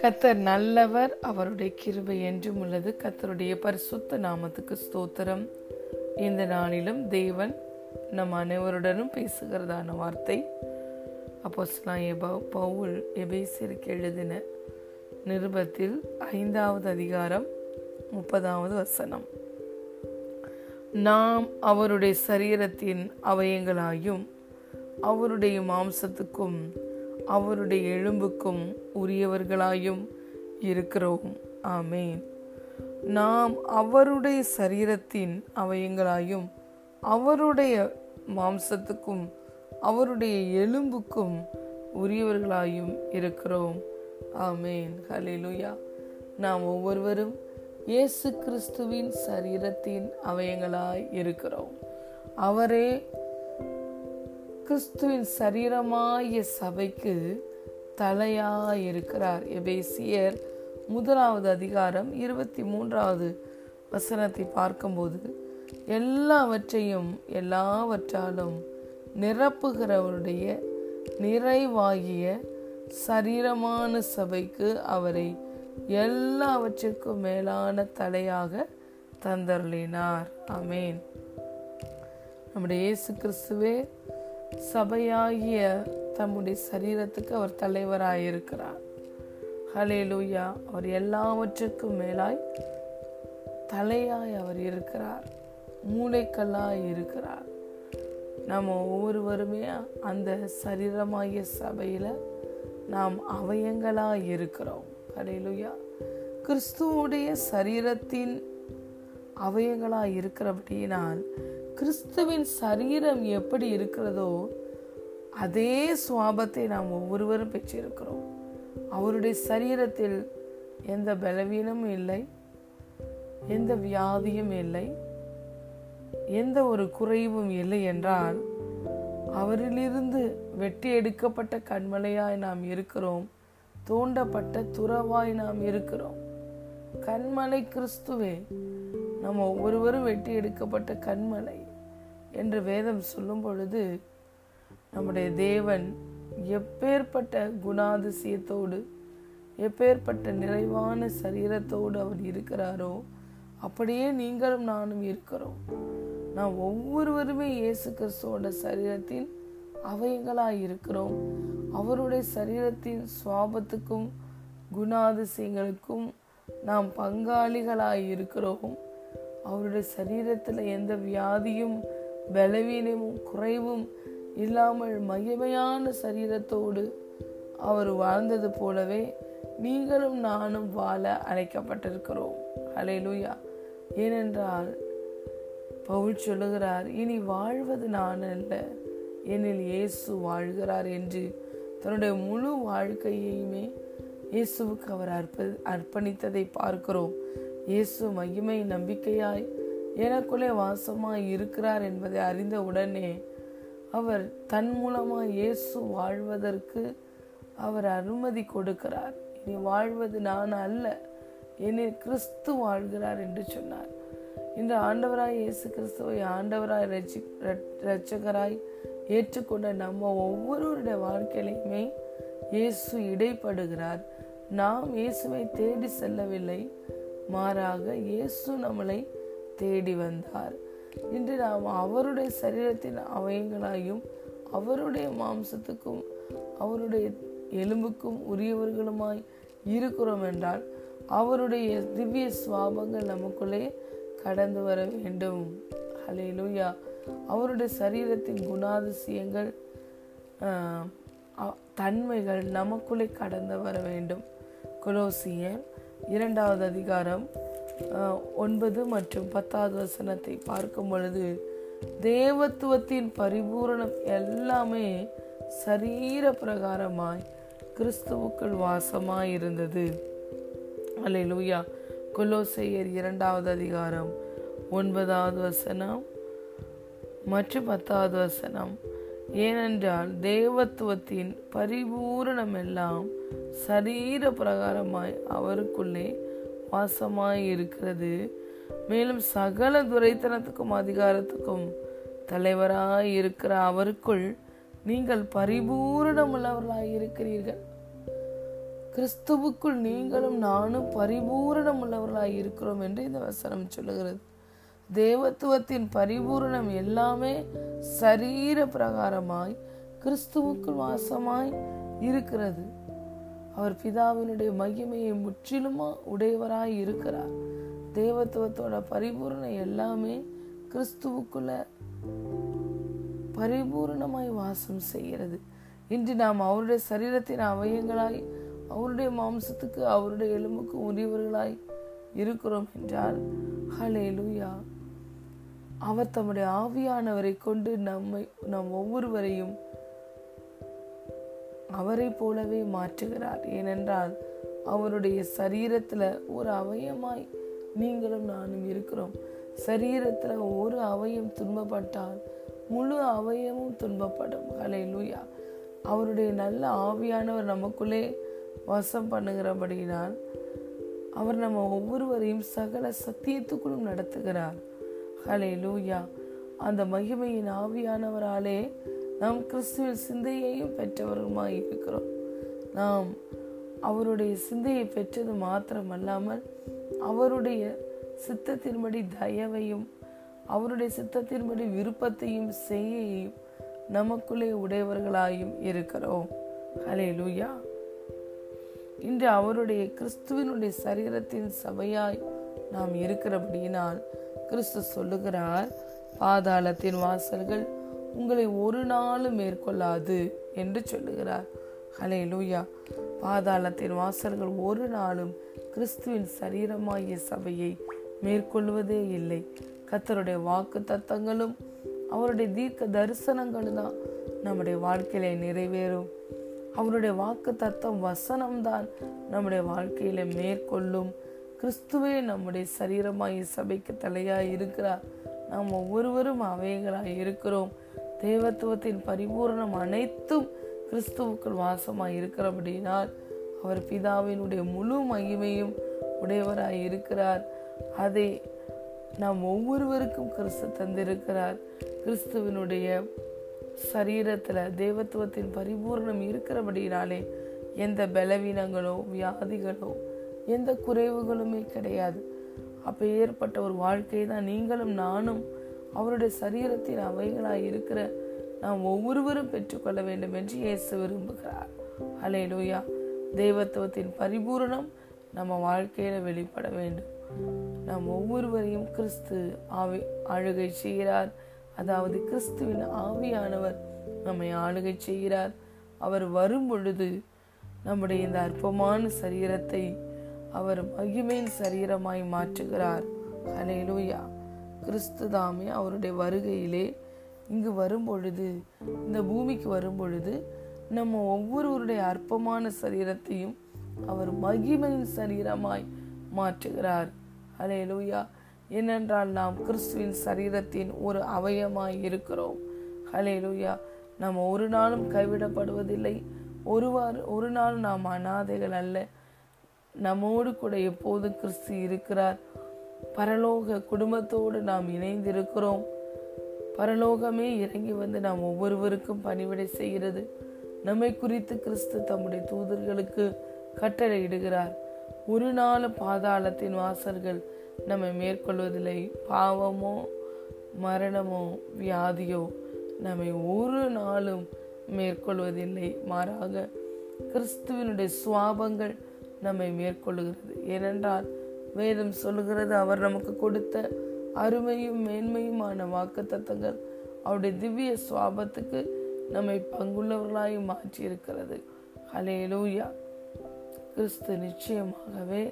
கத்தர் நல்லவர் அவருடைய கிருபை என்றும் உள்ளது. கத்தருடைய பரிசுத்த நாமத்துக்கு ஸ்தோத்திரம். இந்த நாளிலும் தேவன் நம் அனைவருடனும் பேசுகிறதான வார்த்தை அப்போ பவுல் எபேசிற்கு எழுதின நிருபத்தில் ஐந்தாவது அதிகாரம் முப்பதாவது வசனம். நாம் அவருடைய சரீரத்தின் அவயங்களாயும் அவருடைய மாம்சத்துக்கும் அவருடைய எலும்புக்கும் உரியவர்களாயும் இருக்கிறோம். ஆமேன். நாம் அவருடைய சரீரத்தின் அவயங்களாயும் அவருடைய மாம்சத்துக்கும் அவருடைய எலும்புக்கும் உரியவர்களாயும் இருக்கிறோம். ஆமேன். ஹலிலுயா நாம் ஒவ்வொருவரும் இயேசு கிறிஸ்துவின் சரீரத்தின் அவயங்களாய் இருக்கிறோம். அவரே கிறிஸ்துவின் சரீரமாய சபைக்கு தலையாய் இருக்கிறார் எபேசியர் முதலாவது அதிகாரம் இருபத்தி மூன்றாவது வசனத்தை பார்க்கும்போது எல்லாவற்றையும் எல்லாவற்றாலும் நிரப்புகிறவருடைய நிறைவாகிய சரீரமான சபைக்கு அவரை எல்லாவற்றிற்கும் மேலான தலையாக தந்தருளினார். அமேன் நம்முடைய இயேசு கிறிஸ்துவே சபையாகிய தம்முடைய சரீரத்துக்கு அவர் தலைவராயிருக்கிறார். ஹலே லூயா அவர் எல்லாவற்றுக்கும் மேலாய் தலையாய் அவர் இருக்கிறார். மூளைக்கல்லாய் இருக்கிறார். நம்ம ஒவ்வொருவருமே அந்த சரீரமாகிய சபையில் நாம் அவயங்களாக இருக்கிறோம். ஹலேலுயா கிறிஸ்துவோடைய சரீரத்தின் அவயங்களாய் இருக்கிறபடியினால் கிறிஸ்துவின் சரீரம் எப்படி இருக்கிறதோ அதே சுவாபத்தை நாம் ஒவ்வொருவரும் பெற்றிருக்கிறோம். அவருடைய சரீரத்தில் எந்த பலவீனமும் இல்லை எந்த வியாதியும் இல்லை எந்த ஒரு குறைவும் இல்லை என்றால் அவரிலிருந்து வெட்டி எடுக்கப்பட்ட கண்மலையாய் நாம் இருக்கிறோம் தூண்டப்பட்ட துறவாய் நாம் இருக்கிறோம். கண்மலை கிறிஸ்துவே நம்ம ஒவ்வொருவரும் வெட்டி எடுக்கப்பட்ட கண்மலை என்று வேதம் சொல்லும் பொழுது நம்முடைய தேவன் எப்பேற்பட்ட குணாதிசயத்தோடு எப்பேற்பட்ட நிறைவான சரீரத்தோடு அவர் இருக்கிறாரோ அப்படியே நீங்களும் நானும் இருக்கிறோம். நாம் ஒவ்வொருவருமே இயேசு கிறிஸ்துவோட சரீரத்தின் அவயங்களாய் இருக்கிறோம். அவருடைய சரீரத்தின் சுவாபத்துக்கும் குணாதிசயங்களுக்கும் நாம் பங்காளிகளாய் இருக்கிறோம். அவருடைய சரீரத்தில் எந்த வியாதியும் பலவீனமும் குறைவும் இல்லாமல் மகிமையான சரீரத்தோடு அவர் வாழ்ந்தது போலவே நீங்களும் நானும் வாழ அழைக்கப்பட்டிருக்கிறோம். அலையிலுயா ஏனென்றால் பவுல் சொல்லுகிறார் இனி வாழ்வது நான் அல்ல என்னில் இயேசு வாழ்கிறார் என்று தன்னுடைய முழு வாழ்க்கையுமே இயேசுவுக்கு அவர் அர்ப்ப அர்ப்பணித்ததை பார்க்கிறோம். இயேசு மகிமை நம்பிக்கையாய் எனக்குள்ளே வாசமாய் இருக்கிறார் என்பதை அறிந்த உடனே அவர் தன் மூலமாக இயேசு வாழ்வதற்கு அவர் அனுமதி கொடுக்கிறார். இனி வாழ்வது நான் அல்ல என்னில் கிறிஸ்து வாழ்கிறார் என்று சொன்னார். இன்று ஆண்டவராய் இயேசு கிறிஸ்துவை ஆண்டவராய் ரட்சகராய் ஏற்றுக்கொண்ட நம்ம ஒவ்வொருவருடைய வாழ்க்கையிலையுமே இயேசு இடைப்படுகிறார். நாம் இயேசுவை தேடி செல்லவில்லை மாறாக இயேசு நம்மளை தேடி வந்தார். இன்று நாம் அவருடைய சரீரத்தின் அவயங்களாயும் அவருடைய மாம்சத்துக்கும் அவருடைய எலும்புக்கும் உரியவர்களுமாய் இருக்கிறோம் என்றால் அவருடைய திவ்ய சுவாபங்கள் நமக்குள்ளே கடந்து வர வேண்டும். ஹலேலூயா அவருடைய சரீரத்தின் குணாதிசயங்கள் தன்மைகள் நமக்குள்ளே கடந்து வர வேண்டும். குலோசியன் இரண்டாவது அதிகாரம் ஒன்பது மற்றும் பத்தாவது வசனத்தை பார்க்கும் பொழுது தேவத்துவத்தின் பரிபூரணம் எல்லாமே சரீர பிரகாரமாய் கிறிஸ்துவுக்குள் வாசமாய் இருந்தது அல்ல லூயா கொலோசையர் இரண்டாவது அதிகாரம் ஒன்பதாவது வசனம் மற்றும் பத்தாவது வசனம். ஏனென்றால் தேவத்துவத்தின் பரிபூரணம் எல்லாம் சரீர பிரகாரமாய் அவருக்குள்ளே வாசமாய் இருக்கிறது மேலும் சகல துரைத்தனத்துக்கும் அதிகாரத்துக்கும் தலைவராய் இருக்கிற அவருக்குள் நீங்கள் பரிபூரணமுள்ளவர்களாய் இருக்கிறீர்கள் கிறிஸ்துவுக்குள் நீங்களும் நானும் பரிபூரணம் உள்ளவர்களாய் இருக்கிறோம் என்று இந்த வசனம் சொல்லுகிறது. தேவத்துவத்தின் பரிபூரணம் எல்லாமே சரீர பிரகாரமாய் கிறிஸ்துவுக்குள் வாசமாய் இருக்கிறது. அவர் பிதாவினுடைய மகிமையை முற்றிலுமா உடையவராய் இருக்கிறார். தேவத்துவத்தோட பரிபூரணம் எல்லாமே கிறிஸ்துவுக்குள்ள பரிபூரணமாய் வாசம் செய்கிறது. இன்று நாம் அவருடைய சரீரத்தின் அவயங்களாய் அவருடைய மாம்சத்துக்கு அவருடைய எலும்புக்கு உரியவர்களாய் இருக்கிறோம் என்றால் ஹலே லூயா அவர் தம்முடைய ஆவியானவரை கொண்டு நம்மை நம் ஒவ்வொருவரையும் அவரை போலவே மாற்றுகிறார். ஏனென்றால் அவருடைய சரீரத்துல ஒரு அவயமாய் நீங்களும் நானும் இருக்கிறோம். சரீரத்துல ஒரு அவயம் துன்பப்பட்டால் முழு அவயமும் துன்பப்படும். ஹலே லூயா அவருடைய நல்ல ஆவியானவர் நமக்குள்ளே வாசம் பண்ணுகிறபடியினால் அவர் நம்ம ஒவ்வொருவரையும் சகல சத்தியத்துக்குள்ளும் நடத்துகிறார். ஹலே லூயா அந்த மகிமையின் ஆவியானவராலே நாம் கிறிஸ்துவின் சிந்தையையும் பெற்றவருமாய் இருக்கிறோம். நாம் அவருடைய சிந்தையை பெற்றது மாத்திரமல்லாமல் அவருடைய சித்தத்தின்படி தயவையும் அவருடைய சித்தத்தின்படி விருப்பத்தையும் செய்யையும் நமக்குள்ளே உடையவர்களாயும் இருக்கிறோம். ஹலே லூயா இன்று அவருடைய கிறிஸ்துவனுடைய சரீரத்தின் சபையாய் நாம் இருக்கிறபடியினால் கிறிஸ்து சொல்லுகிறார் பாதாளத்தின் வாசல்கள் உங்களை ஒரு நாளும் மேற்கொள்ளாது என்று சொல்லுகிறார். ஹலே லூயா பாதாளத்தின் வாசல்கள் ஒரு நாளும் கிறிஸ்துவின் சரீரமாகிய சபையை மேற்கொள்வதே இல்லை. கத்தருடைய வாக்கு தத்தங்களும் அவருடைய தீர்க்க தரிசனங்களும் தான் நம்முடைய வாழ்க்கையில நிறைவேறும். அவருடைய வாக்கு தத்தம் வசனம்தான் நம்முடைய வாழ்க்கையில மேற்கொள்ளும். கிறிஸ்துவே நம்முடைய சரீரமாய் சபைக்கு தலையாய் இருக்கிறார். நாம் ஒவ்வொருவரும் அவைகளாய் இருக்கிறோம். தேவத்துவத்தின் பரிபூரணம் அனைத்தும் கிறிஸ்துவுக்குள் வாசமாய் இருக்கிறபடினால் அவர் பிதாவினுடைய முழு மகிமையும் உடையவராய் இருக்கிறார். அதை நாம் ஒவ்வொருவருக்கும் கிறிஸ்து தந்திருக்கிறார். கிறிஸ்துவனுடைய சரீரத்தில் தேவத்துவத்தின் பரிபூர்ணம் இருக்கிறபடினாலே எந்த பலவீனங்களோ வியாதிகளோ எந்த குறைவுகளுமே கிடையாது. அப்போ ஏற்பட்ட ஒரு வாழ்க்கை தான் நீங்களும் நானும் அவருடைய சரீரத்தின் அவைகளாக இருக்கிற நாம் ஒவ்வொருவரும் பெற்றுக்கொள்ள வேண்டும் என்று இயேசு விரும்புகிறார். அலே லூயா தெய்வத்துவத்தின் பரிபூரணம் நம்ம வாழ்க்கையில வெளிப்பட வேண்டும். நாம் ஒவ்வொருவரையும் கிறிஸ்து ஆவி ஆளுகை செய்கிறார். அதாவது கிறிஸ்துவின் ஆவியானவர் நம்மை ஆளுகை செய்கிறார். அவர் வரும் பொழுது நம்முடைய இந்த அற்பமான சரீரத்தை அவர் மகிமையின் சரீரமாய் மாற்றுகிறார். ஹலேலூயா கிறிஸ்து தாமே அவருடைய வருகையிலே இங்கு வரும் பொழுது இந்த பூமிக்கு வரும்பொழுது நம்ம ஒவ்வொருவருடைய அற்பமான சரீரத்தையும் அவர் மகிமையின் சரீரமாய் மாற்றுகிறார். ஹலேலூயா ஏனென்றால் நாம் கிறிஸ்துவின் சரீரத்தின் ஒரு அவயமாய் இருக்கிறோம். ஹலேலூயா நாம் ஒரு நாளும் கைவிடப்படுவதில்லை. ஒருவாறு ஒரு நாள் நாம் அனாதைகள் அல்ல. நம்மோடு கூட எப்போதும் கிறிஸ்து இருக்கிறார்? பரலோக குடும்பத்தோடு நாம் இணைந்திருக்கிறோம். பரலோகமே இறங்கி வந்து நாம் ஒவ்வொருவருக்கும் பணிவிடை செய்கிறது. நம்மை குறித்து கிறிஸ்து தம்முடைய தூதர்களுக்கு கட்டளையிடுகிறார். ஒரு நாள் பாதாளத்தின் வாசல்கள் நம்மை மேற்கொள்வதில்லை. பாவமோ மரணமோ வியாதியோ நம்மை ஒரு நாளும் மேற்கொள்வதில்லை. மாறாக கிறிஸ்துவனுடைய சுவாபங்கள் நம்மை மேற்கொள்ளுகிறது. ஏனென்றால் வேதம் சொல்லுகிறது அவர் நமக்கு கொடுத்த அருமையும் மேன்மையுமான வாக்கு தத்தங்கள் அவருடைய திவ்ய சுவாபத்துக்கு நம்மை பங்குள்ளவர்களாய் மாற்றி இருக்கிறது ஹலேலூயா கிறிஸ்து நிச்சயமாகவே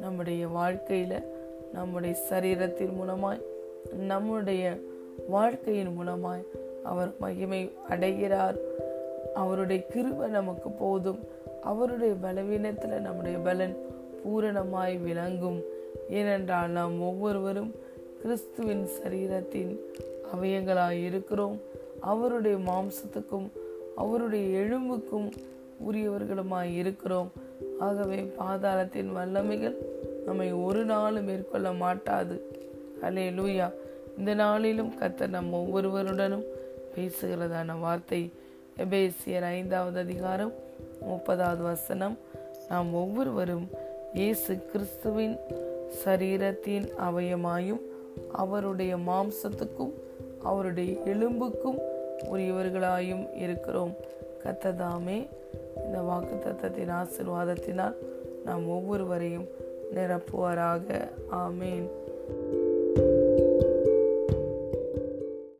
நம்முடைய வாழ்க்கையில நம்முடைய சரீரத்தின் மூலமாய் நம்முடைய வாழ்க்கையின் மூலமாய் அவர் மகிமை அடைகிறார். அவருடைய கிருப நமக்கு போதும். அவருடைய பலவீனத்தில் நம்முடைய பலன் பூரணமாய் விளங்கும். ஏனென்றால் நாம் ஒவ்வொருவரும் கிறிஸ்துவின் சரீரத்தின் அவயங்களாய் இருக்கிறோம். அவருடைய மாம்சத்துக்கும் அவருடைய எலும்புக்கும் உரியவர்களுமாய் இருக்கிறோம். ஆகவே பாதாளத்தின் வல்லமைகள் நம்மை ஒரு நாளும் மேற்கொள்ள மாட்டாது. அலே லூயா இந்த நாளிலும் கத்தர் நம் ஒவ்வொருவருடனும் பேசுகிறதான வார்த்தை. எபேசியர் ஐந்தாவது அதிகாரம் முப்பதாவது வசனம். நாம் ஒவ்வொருவரும் இயேசு கிறிஸ்துவின் சரீரத்தின் அவயமாயும் அவருடைய மாம்சத்துக்கும் அவருடைய எலும்புக்கும் உரியவர்களாயும் இருக்கிறோம். கத்ததாமே இந்த வாக்கு தத்தத்தின் ஆசிர்வாதத்தினால் நாம் ஒவ்வொருவரையும் நிரப்புவாராக. ஆமேன்.